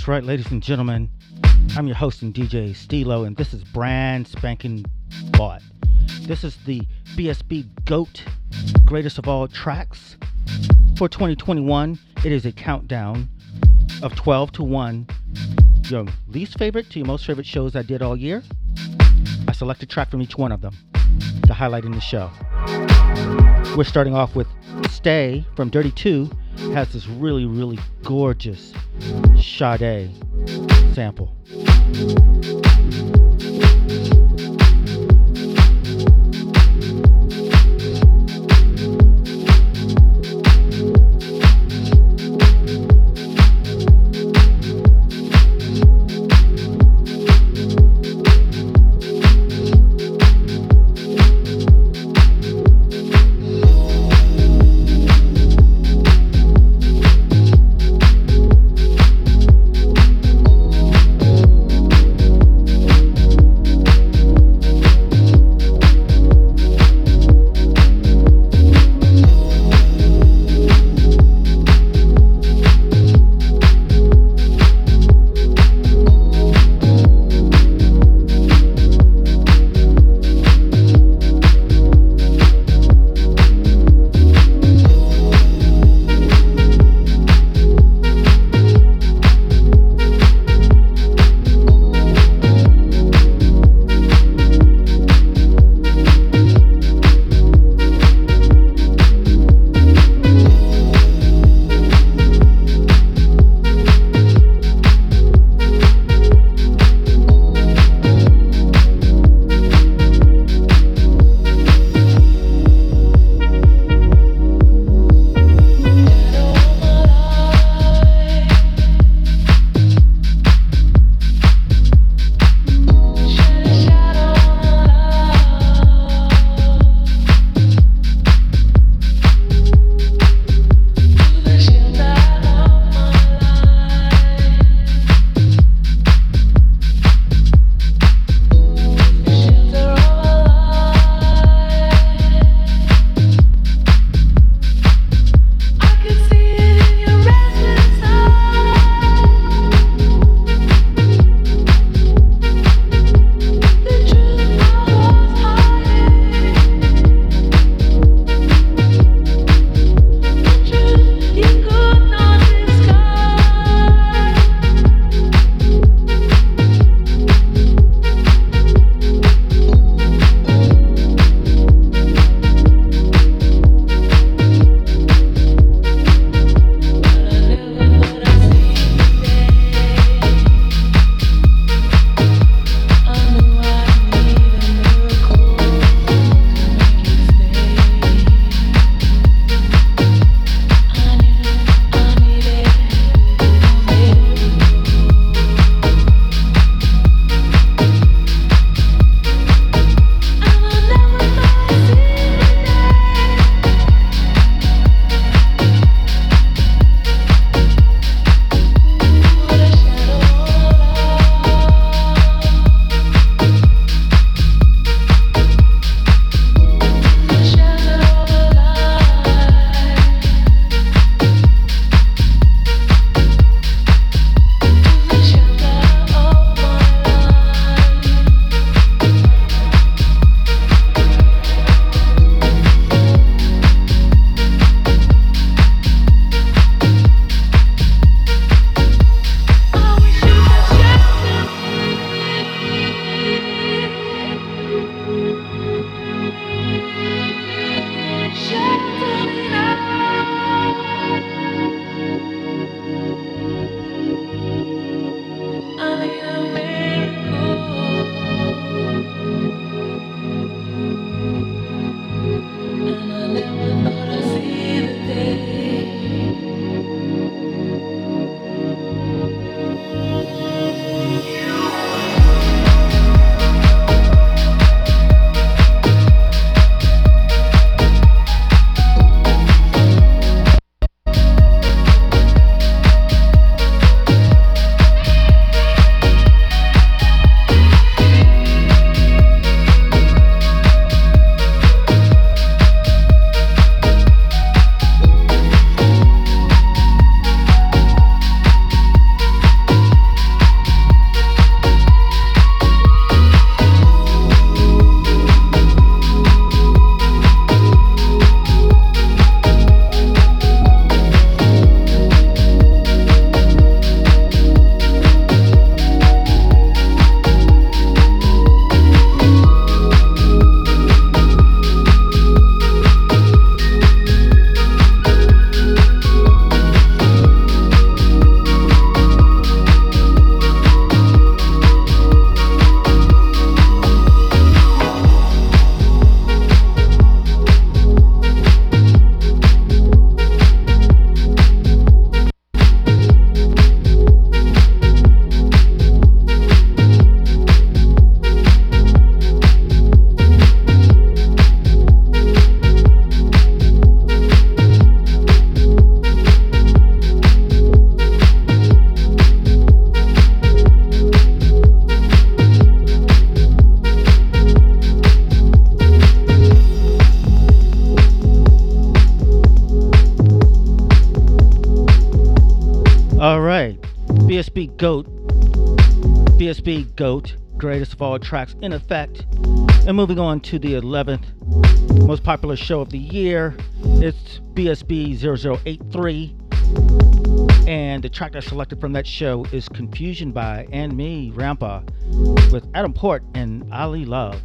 That's right, ladies and gentlemen. I'm your host and DJ Stilo, and this is brand spanking bought. This is the BSB GOAT greatest of all tracks for 2021. It is a countdown of 12 to 1. Your least favorite to your most favorite shows I did all year. I select a track from each one of them to highlight in the show. We're starting off with Stay from Dirty 2 has this really, really gorgeous Sade sample. Tracks in effect. And moving on to the 11th most popular show of the year, it's BSB 0083. And the track I selected from that show is Confusion by &ME, Rampa, with Adam Port and Ali Love.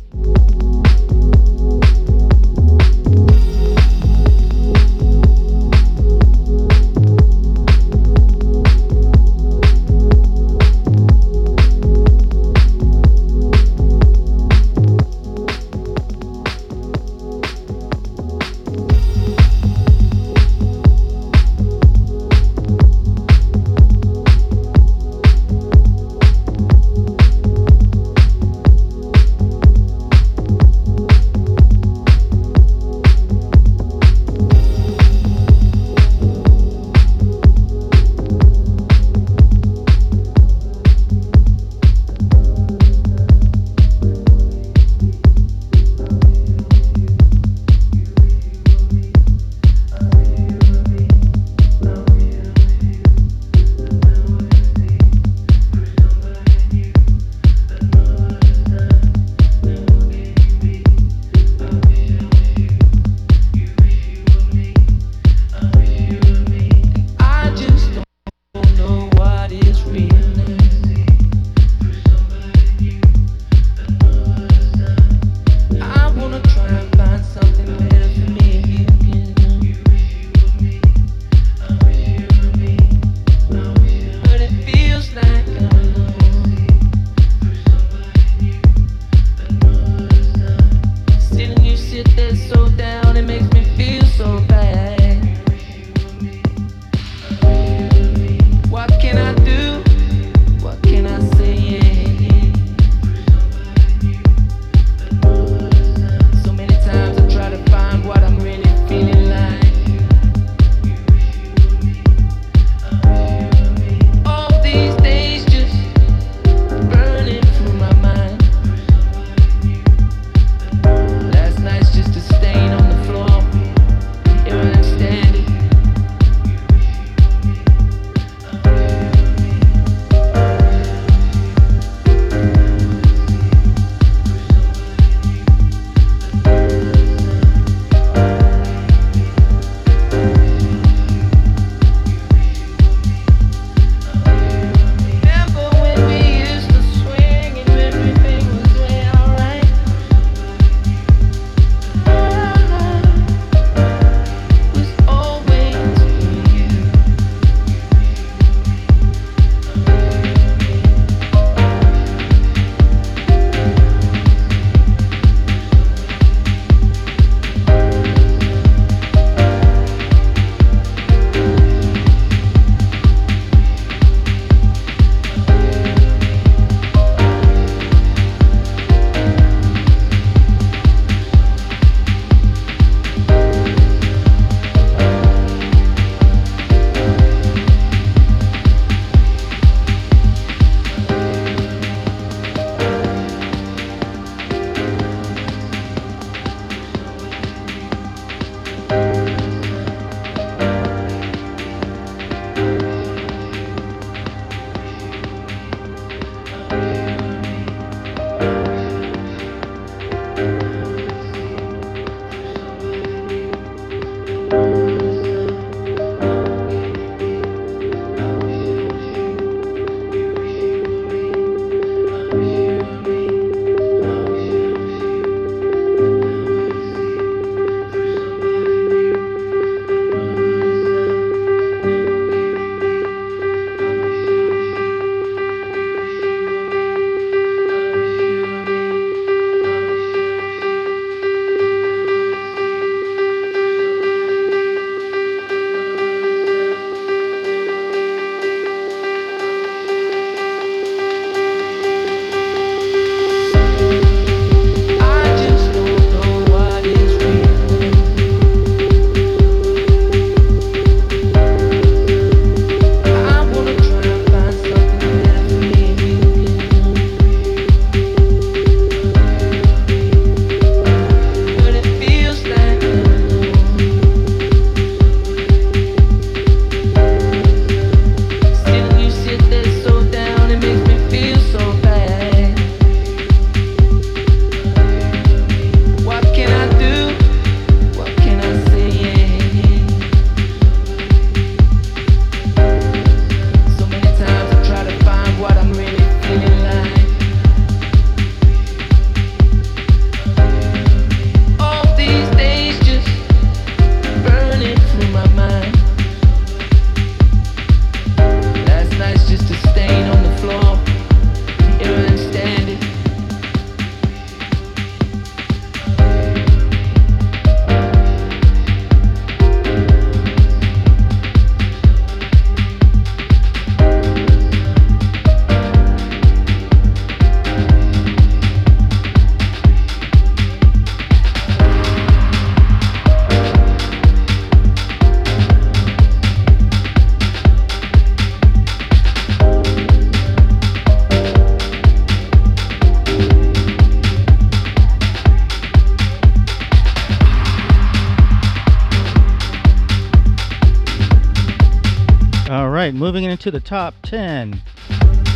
Into the top 10.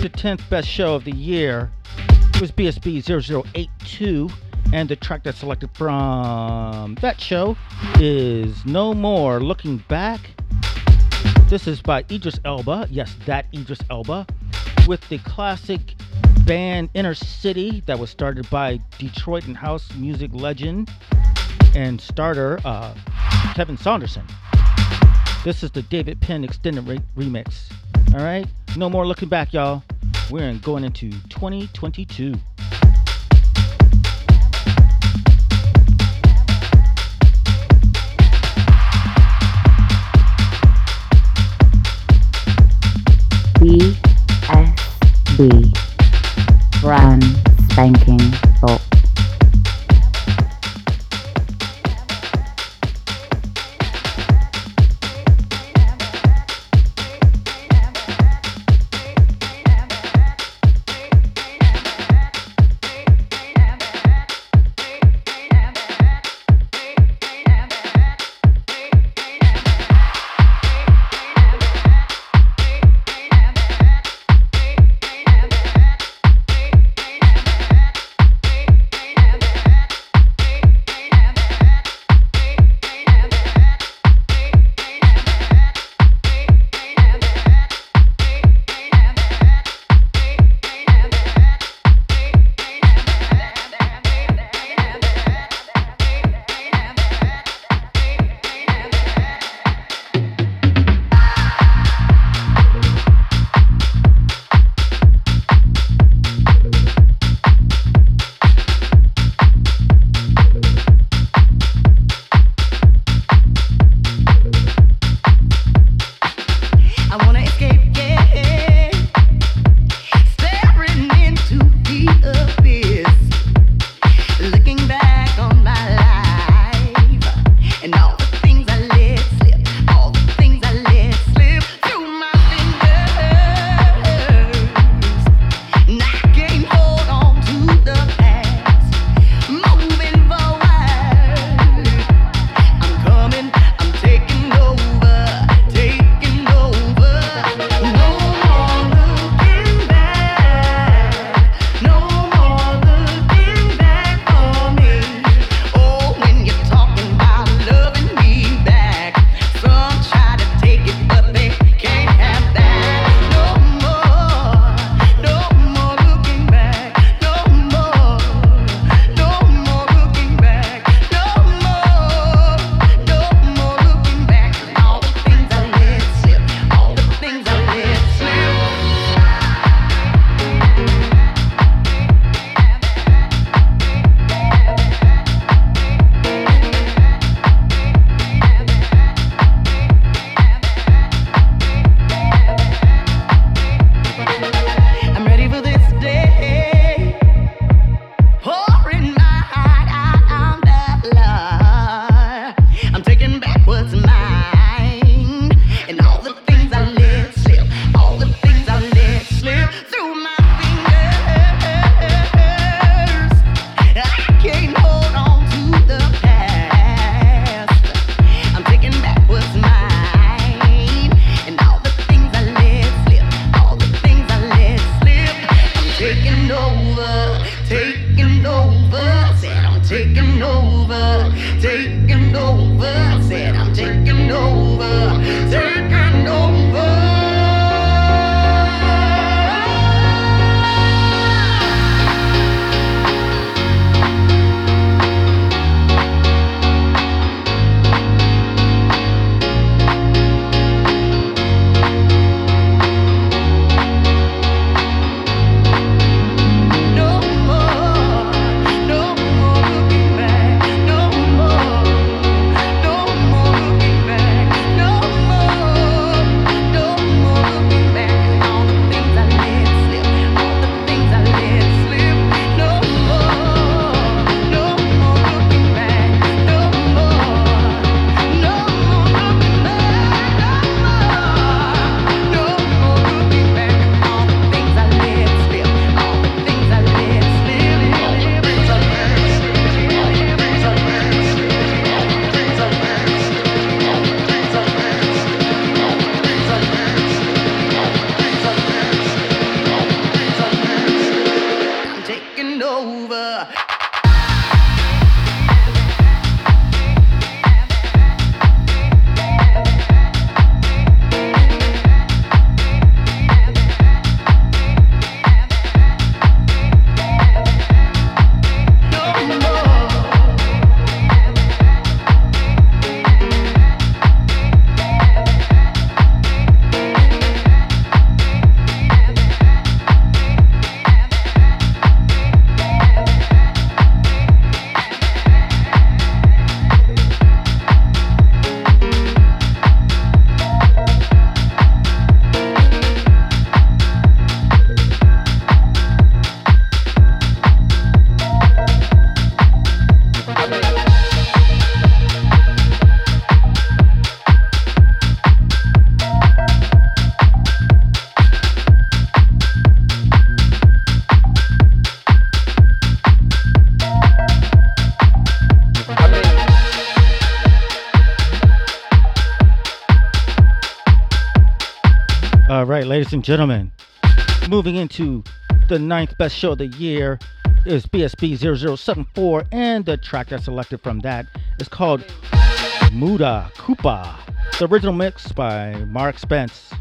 The 10th best show of the year was BSB 0082, and the track that's selected from that show is No More Looking Back. This is by Idris Elba, yes, that Idris Elba, with the classic band Inner City that was started by Detroit and house music legend and starter uh, Kevin Saunderson. This is the David Penn extended re- remix. All right, no more looking back, y'all. We're in going into 2022. BSB brand spanking box. Ladies and gentlemen, moving into the ninth best show of the year is BSB 0074, and the track that's selected from that is called Muda Koopa. The original mix by Mark Spence.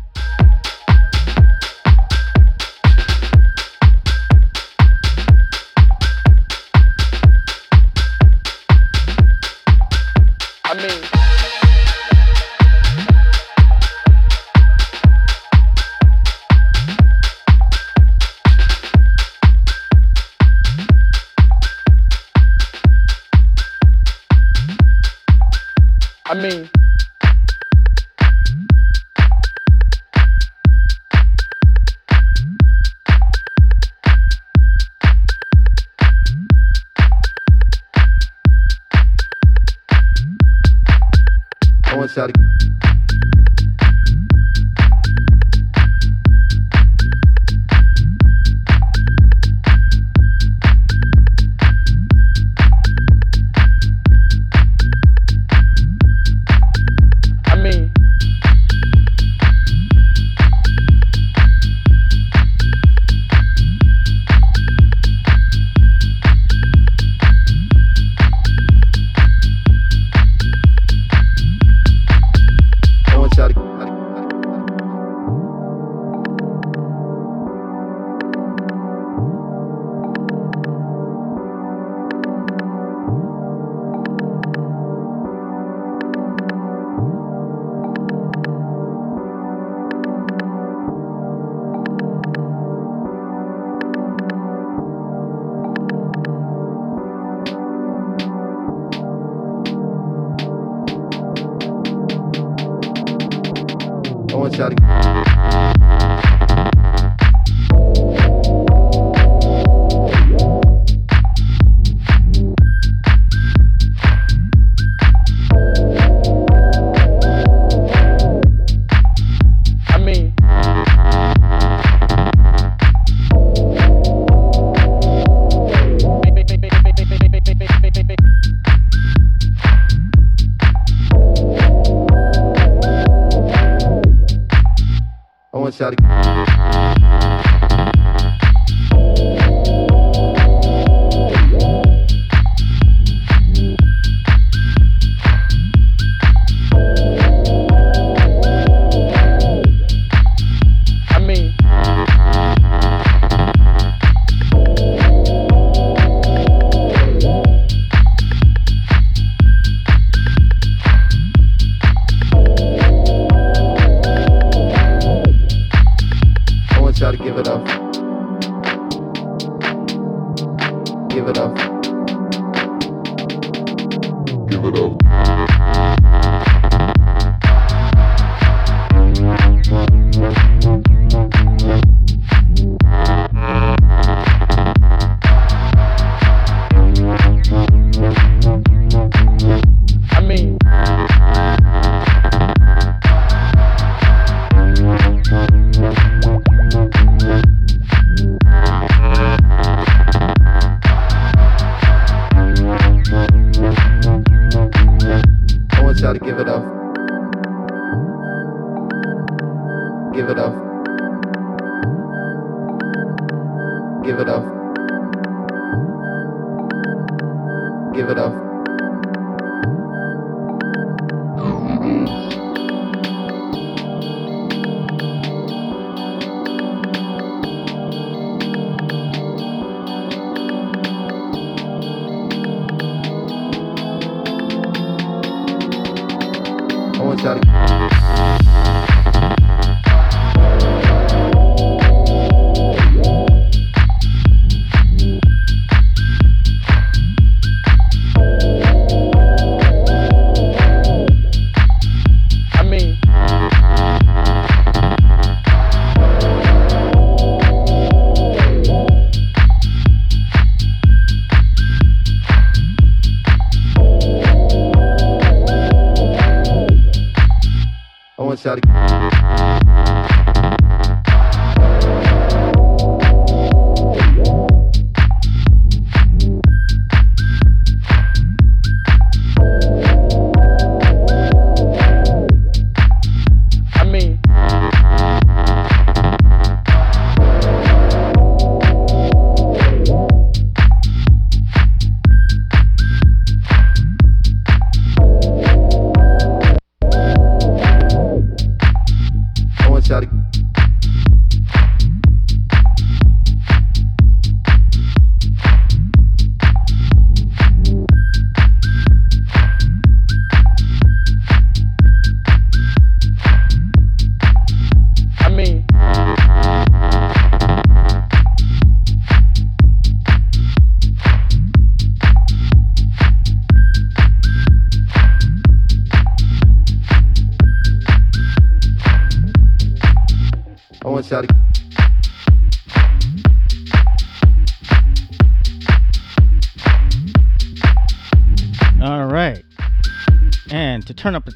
shawty.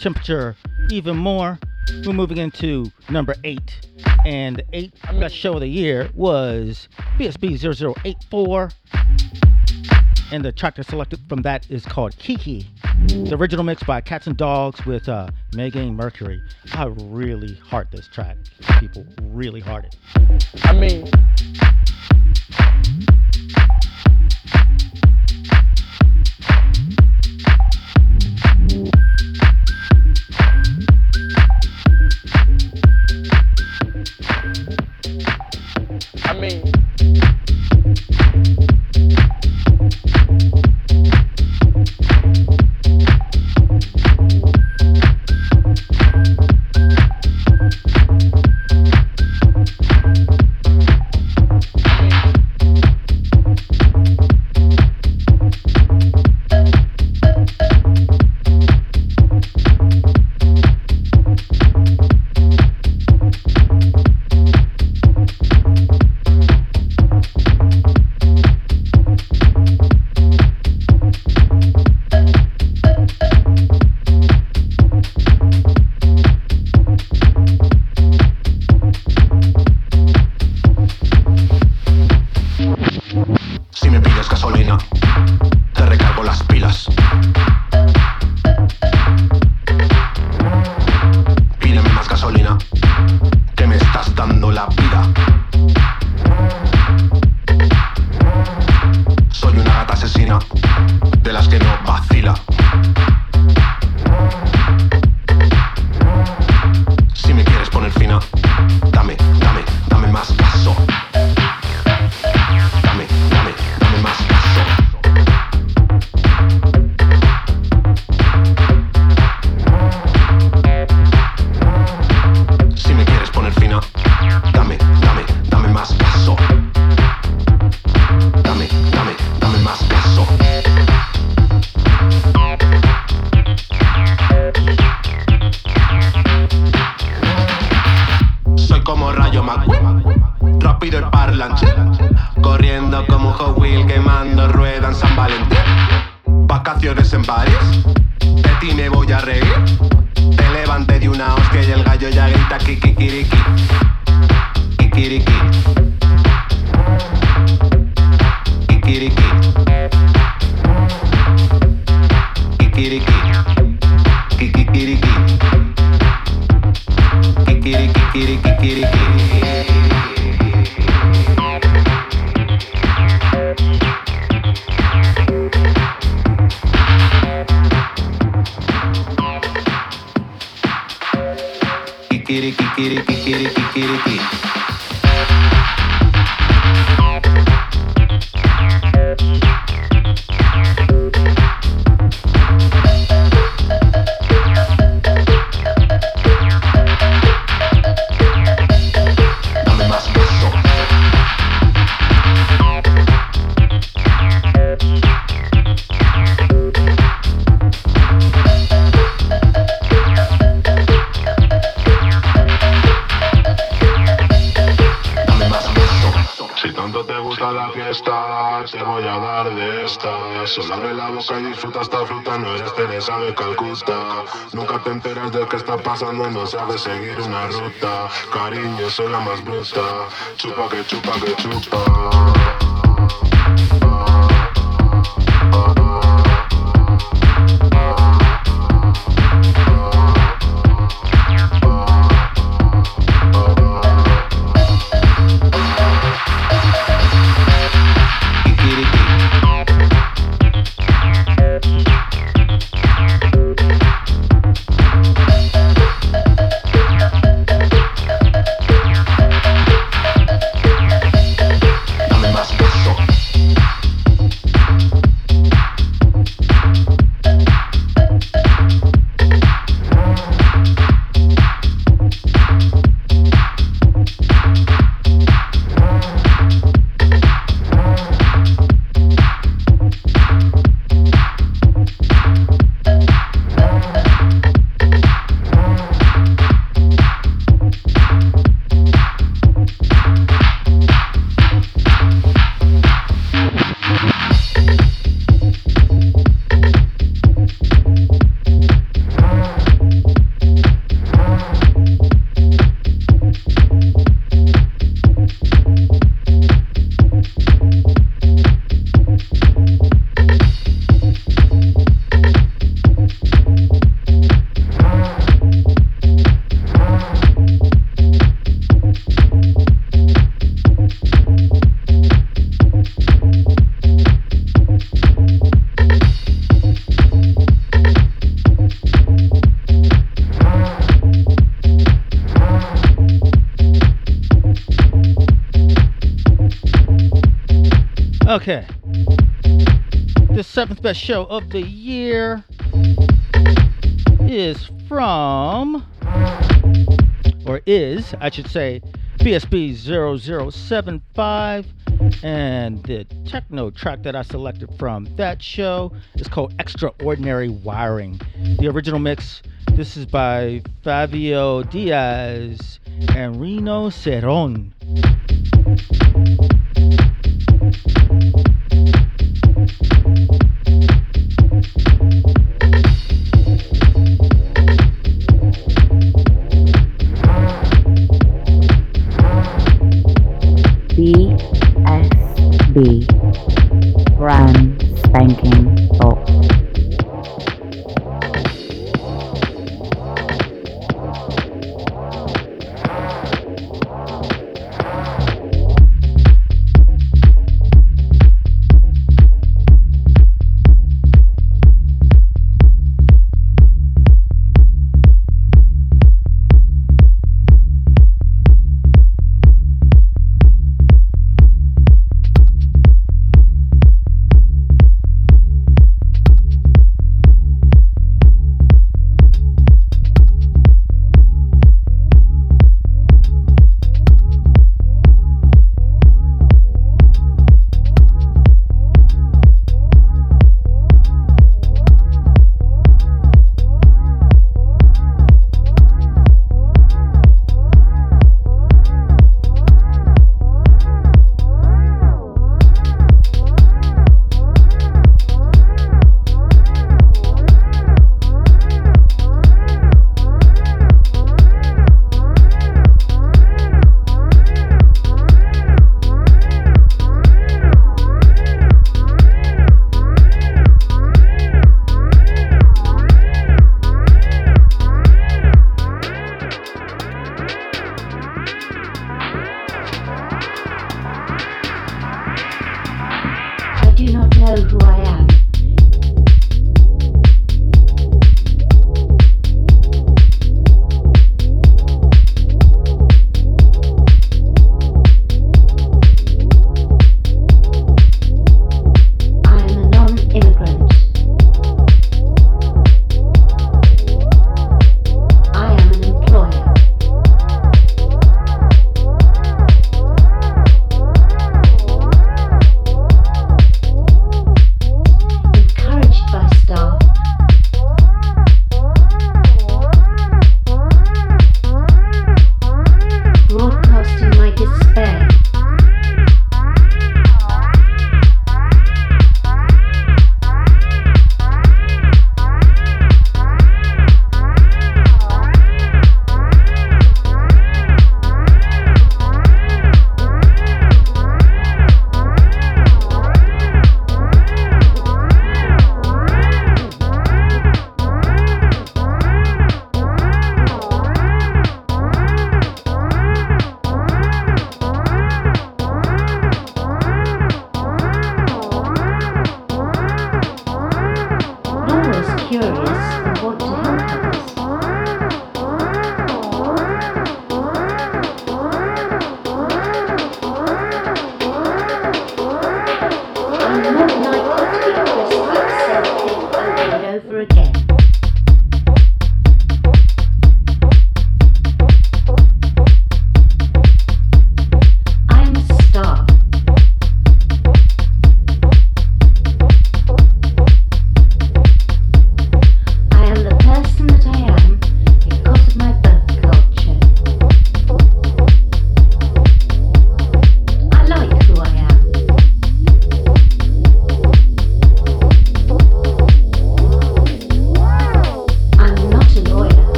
Temperature even more, we're moving into number eight. And the eighth best show of the year was BSB 0084. And the track that's selected from that is called Kiki. The original mix by Cats and Dogs with uh, Megan Mercury. I really heart this track. People really heart it. I mean, I Solo abre la boca y disfruta esta fruta, no eres Teresa de Calcuta. Nunca te enteras de qué está pasando, no sabes seguir una ruta. Cariño, soy la más bruta. Chupa que chupa que chupa. Show of the year is from, or is, I should say, BSB 0075. And the techno track that I selected from that show is called Extraordinary Wiring. The original mix, this is by Fabio Diaz and Rino Cerrone.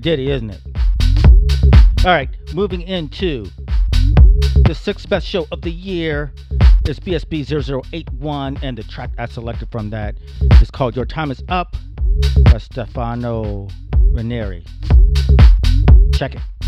Ditty, isn't it? All right, moving into the sixth best show of the year is BSB 0081, and the track I selected from that is called Your Time Is Up by Stefano Ranieri. Check it.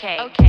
Okay. Okay.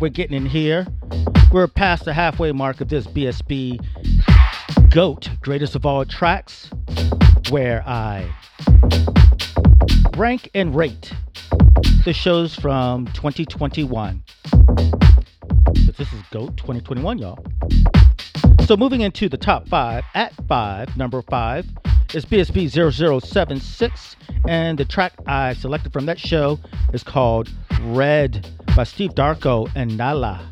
We're getting in here. We're past the halfway mark of this BSB GOAT, greatest of all tracks, where I rank and rate the shows from 2021. But this is GOAT 2021, y'all. So moving into the top five, at five, number five, is BSB 0076, and the track I selected from that show is called Red by Steve Darko and Nala.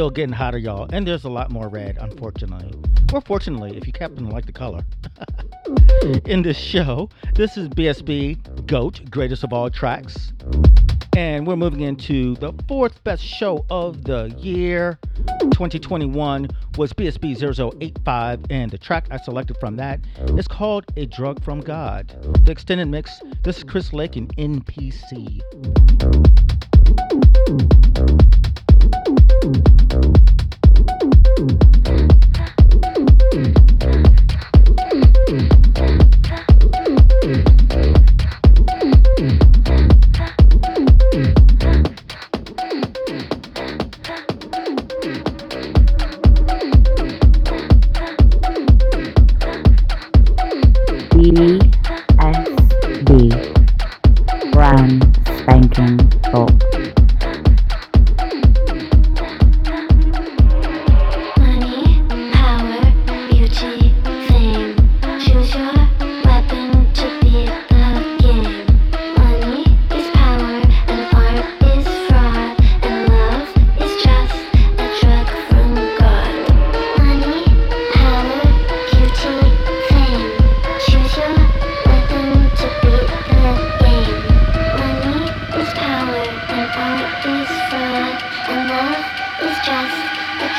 Still getting hotter, y'all, and there's a lot more red, unfortunately. Or fortunately, if you happen to like the color. In this show, this is BSB GOAT, greatest of all tracks. And we're moving into the fourth best show of the year. 2021 was BSB 0085, and the track I selected from that is called A Drug from God. The extended mix, this is Chris Lake in NPC.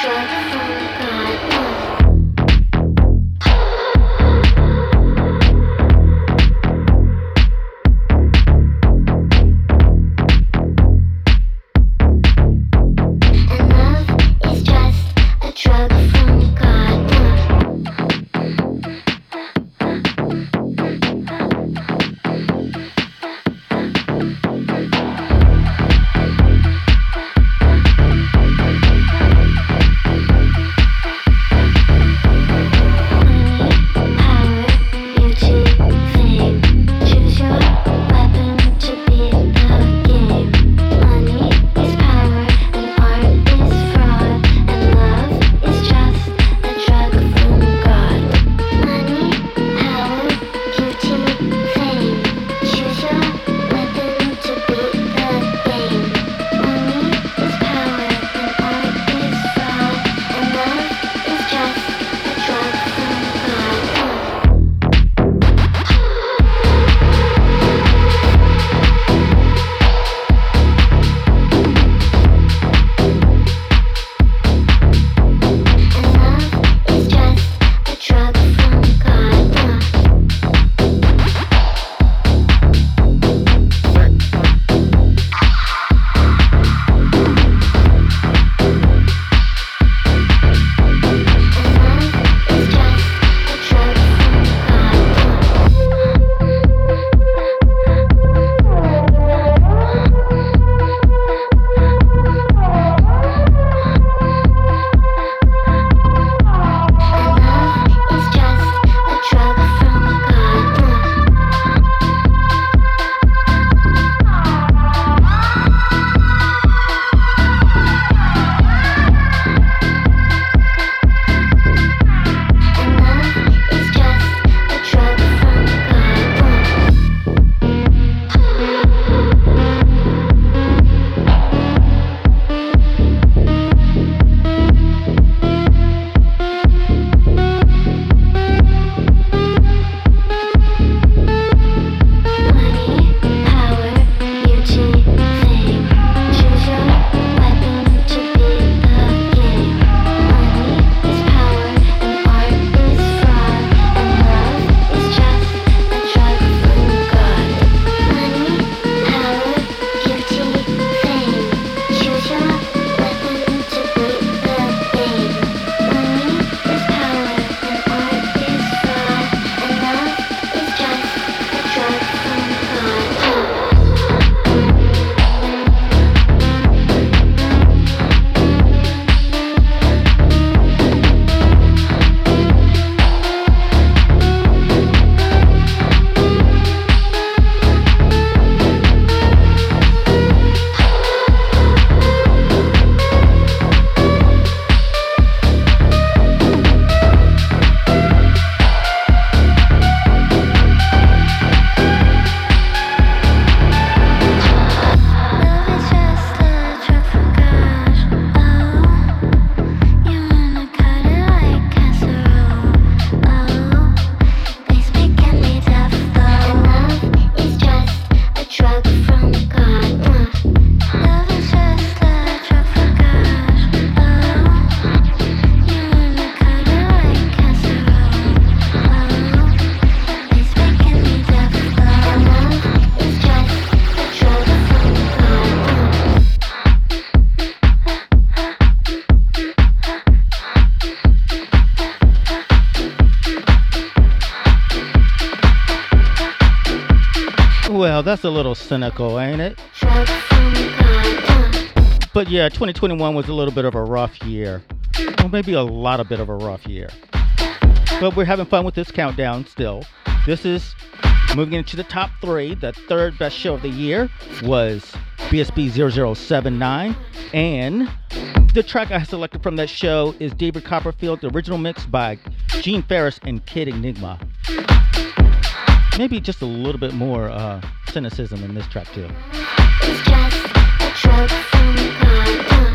Shot from God. 2021 was a little bit of a rough year, or maybe a lot of bit of a rough year. But we're having fun with this countdown still. This is moving into the top three. The third best show of the year was BSB 0079, and the track I selected from that show is David Copperfield, the original mix by Gene Farris and Kid Enigma. Maybe just a little bit more uh, cynicism in this track, too short from time.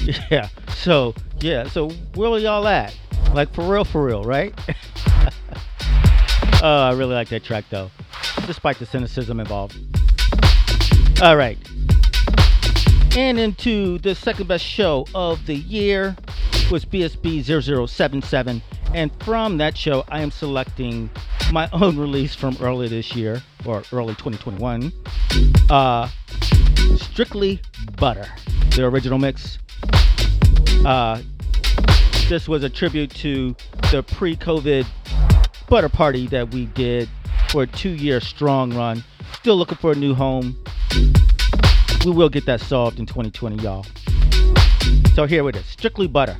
Yeah. So yeah. So where are y'all at? Like for real, for real, right? oh, I really like that track though, despite the cynicism involved. All right. And into the second best show of the year was BSB 0077. And from that show, I am selecting my own release from early this year, or early 2021. Uh, Strictly Butter, the original mix. Uh, this was a tribute to the pre COVID butter party that we did for a two year strong run. Still looking for a new home. We will get that solved in 2020, y'all. So here it is Strictly Butter.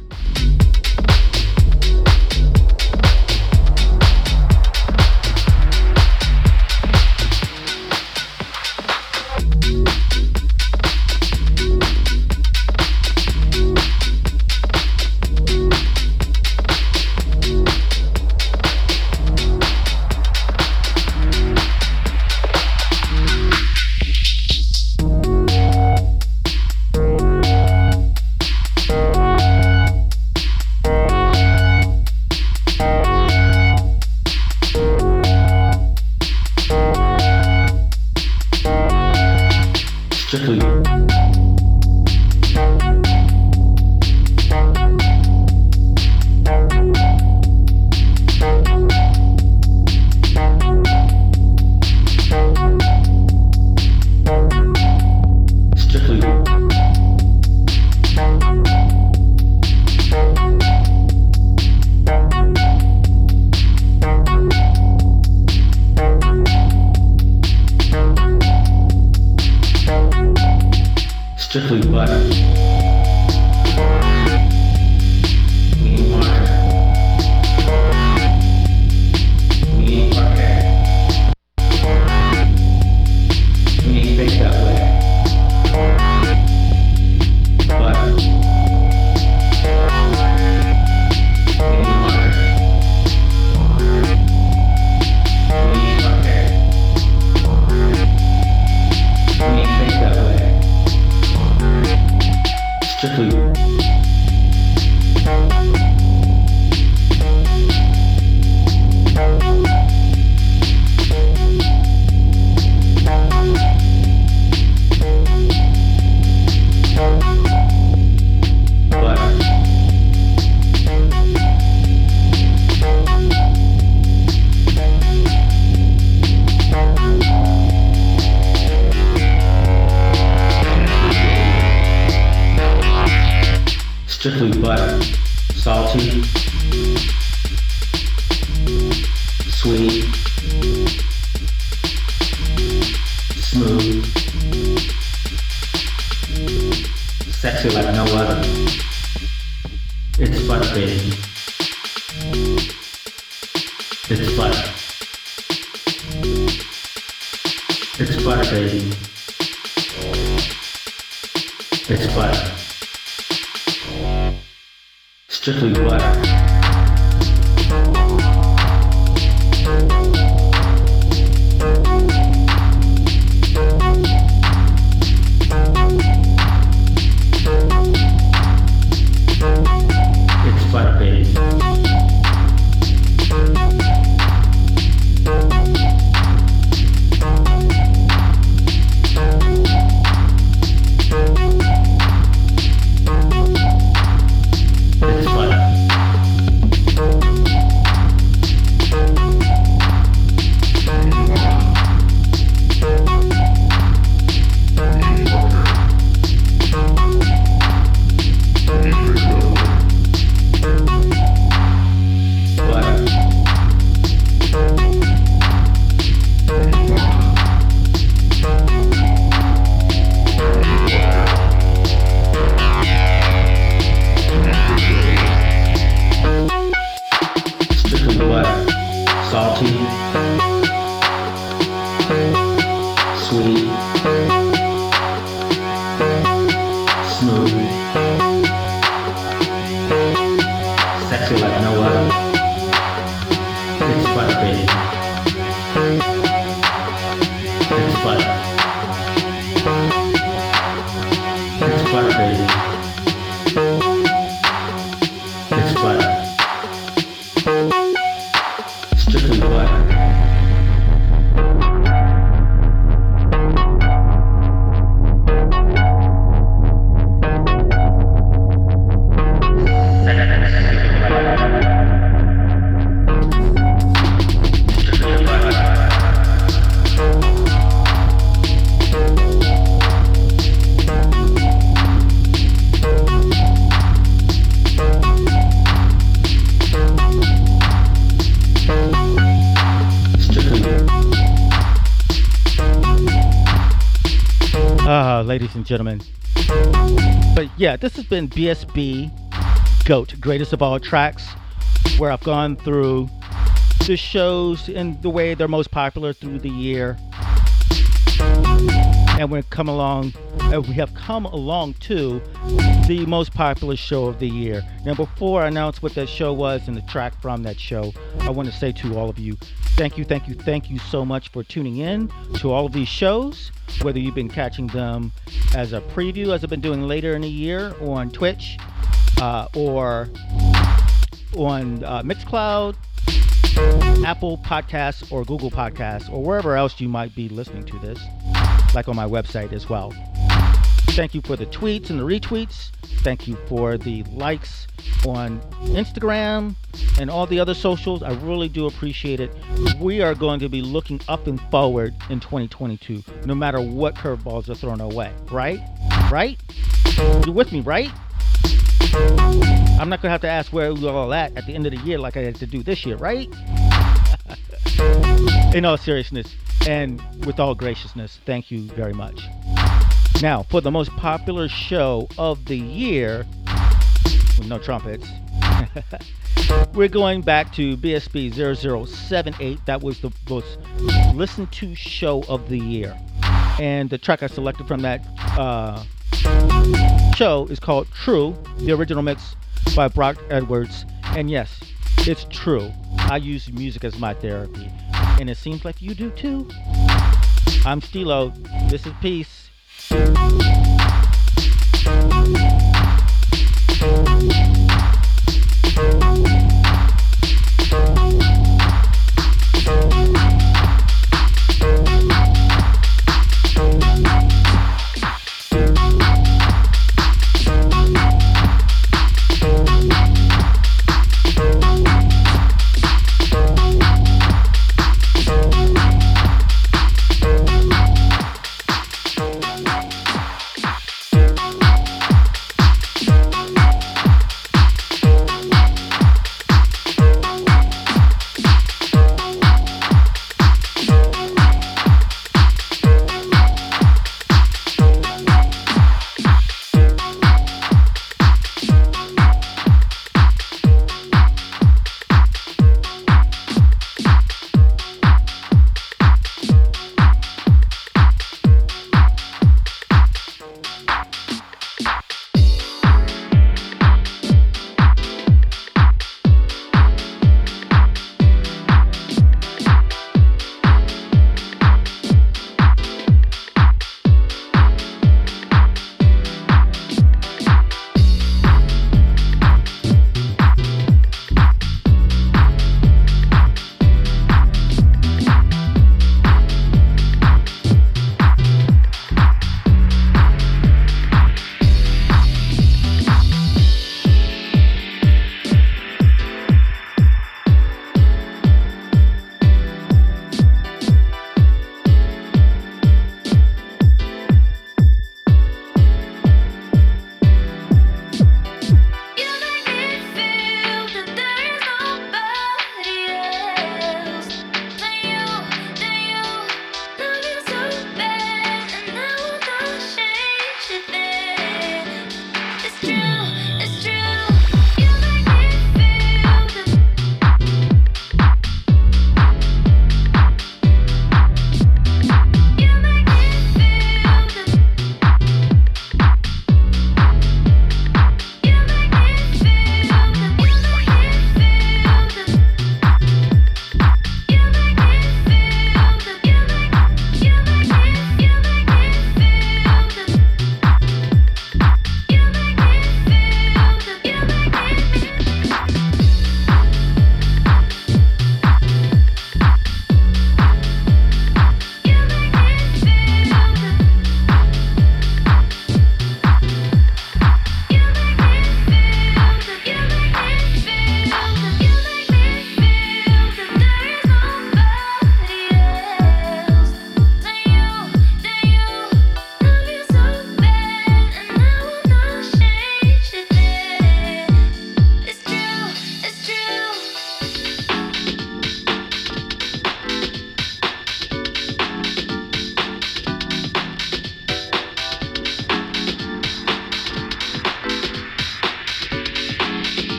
movie. Gentlemen. But yeah, this has been BSB GOAT, greatest of all tracks, where I've gone through the shows in the way they're most popular through the year. And we've come along, uh, we have come along to the most popular show of the year. Now, before I announce what that show was and the track from that show, I want to say to all of you, thank you, thank you, thank you so much for tuning in to all of these shows. Whether you've been catching them as a preview, as I've been doing later in the year on Twitch, uh, or on uh, Mixcloud, Apple Podcasts, or Google Podcasts, or wherever else you might be listening to this, like on my website as well. Thank you for the tweets and the retweets. Thank you for the likes on Instagram and all the other socials. I really do appreciate it. We are going to be looking up and forward in 2022, no matter what curveballs are thrown our way. Right? Right? You're with me, right? I'm not gonna have to ask where we all at at the end of the year like I had to do this year, right? In all seriousness and with all graciousness, thank you very much. Now, for the most popular show of the year, with no trumpets, we're going back to BSB 0078. That was the most listened to show of the year. And the track I selected from that uh, show is called True, the original mix by Brock Edwards. And yes, it's true. I use music as my therapy. And it seems like you do too. I'm Stilo. This is Peace. Thank you.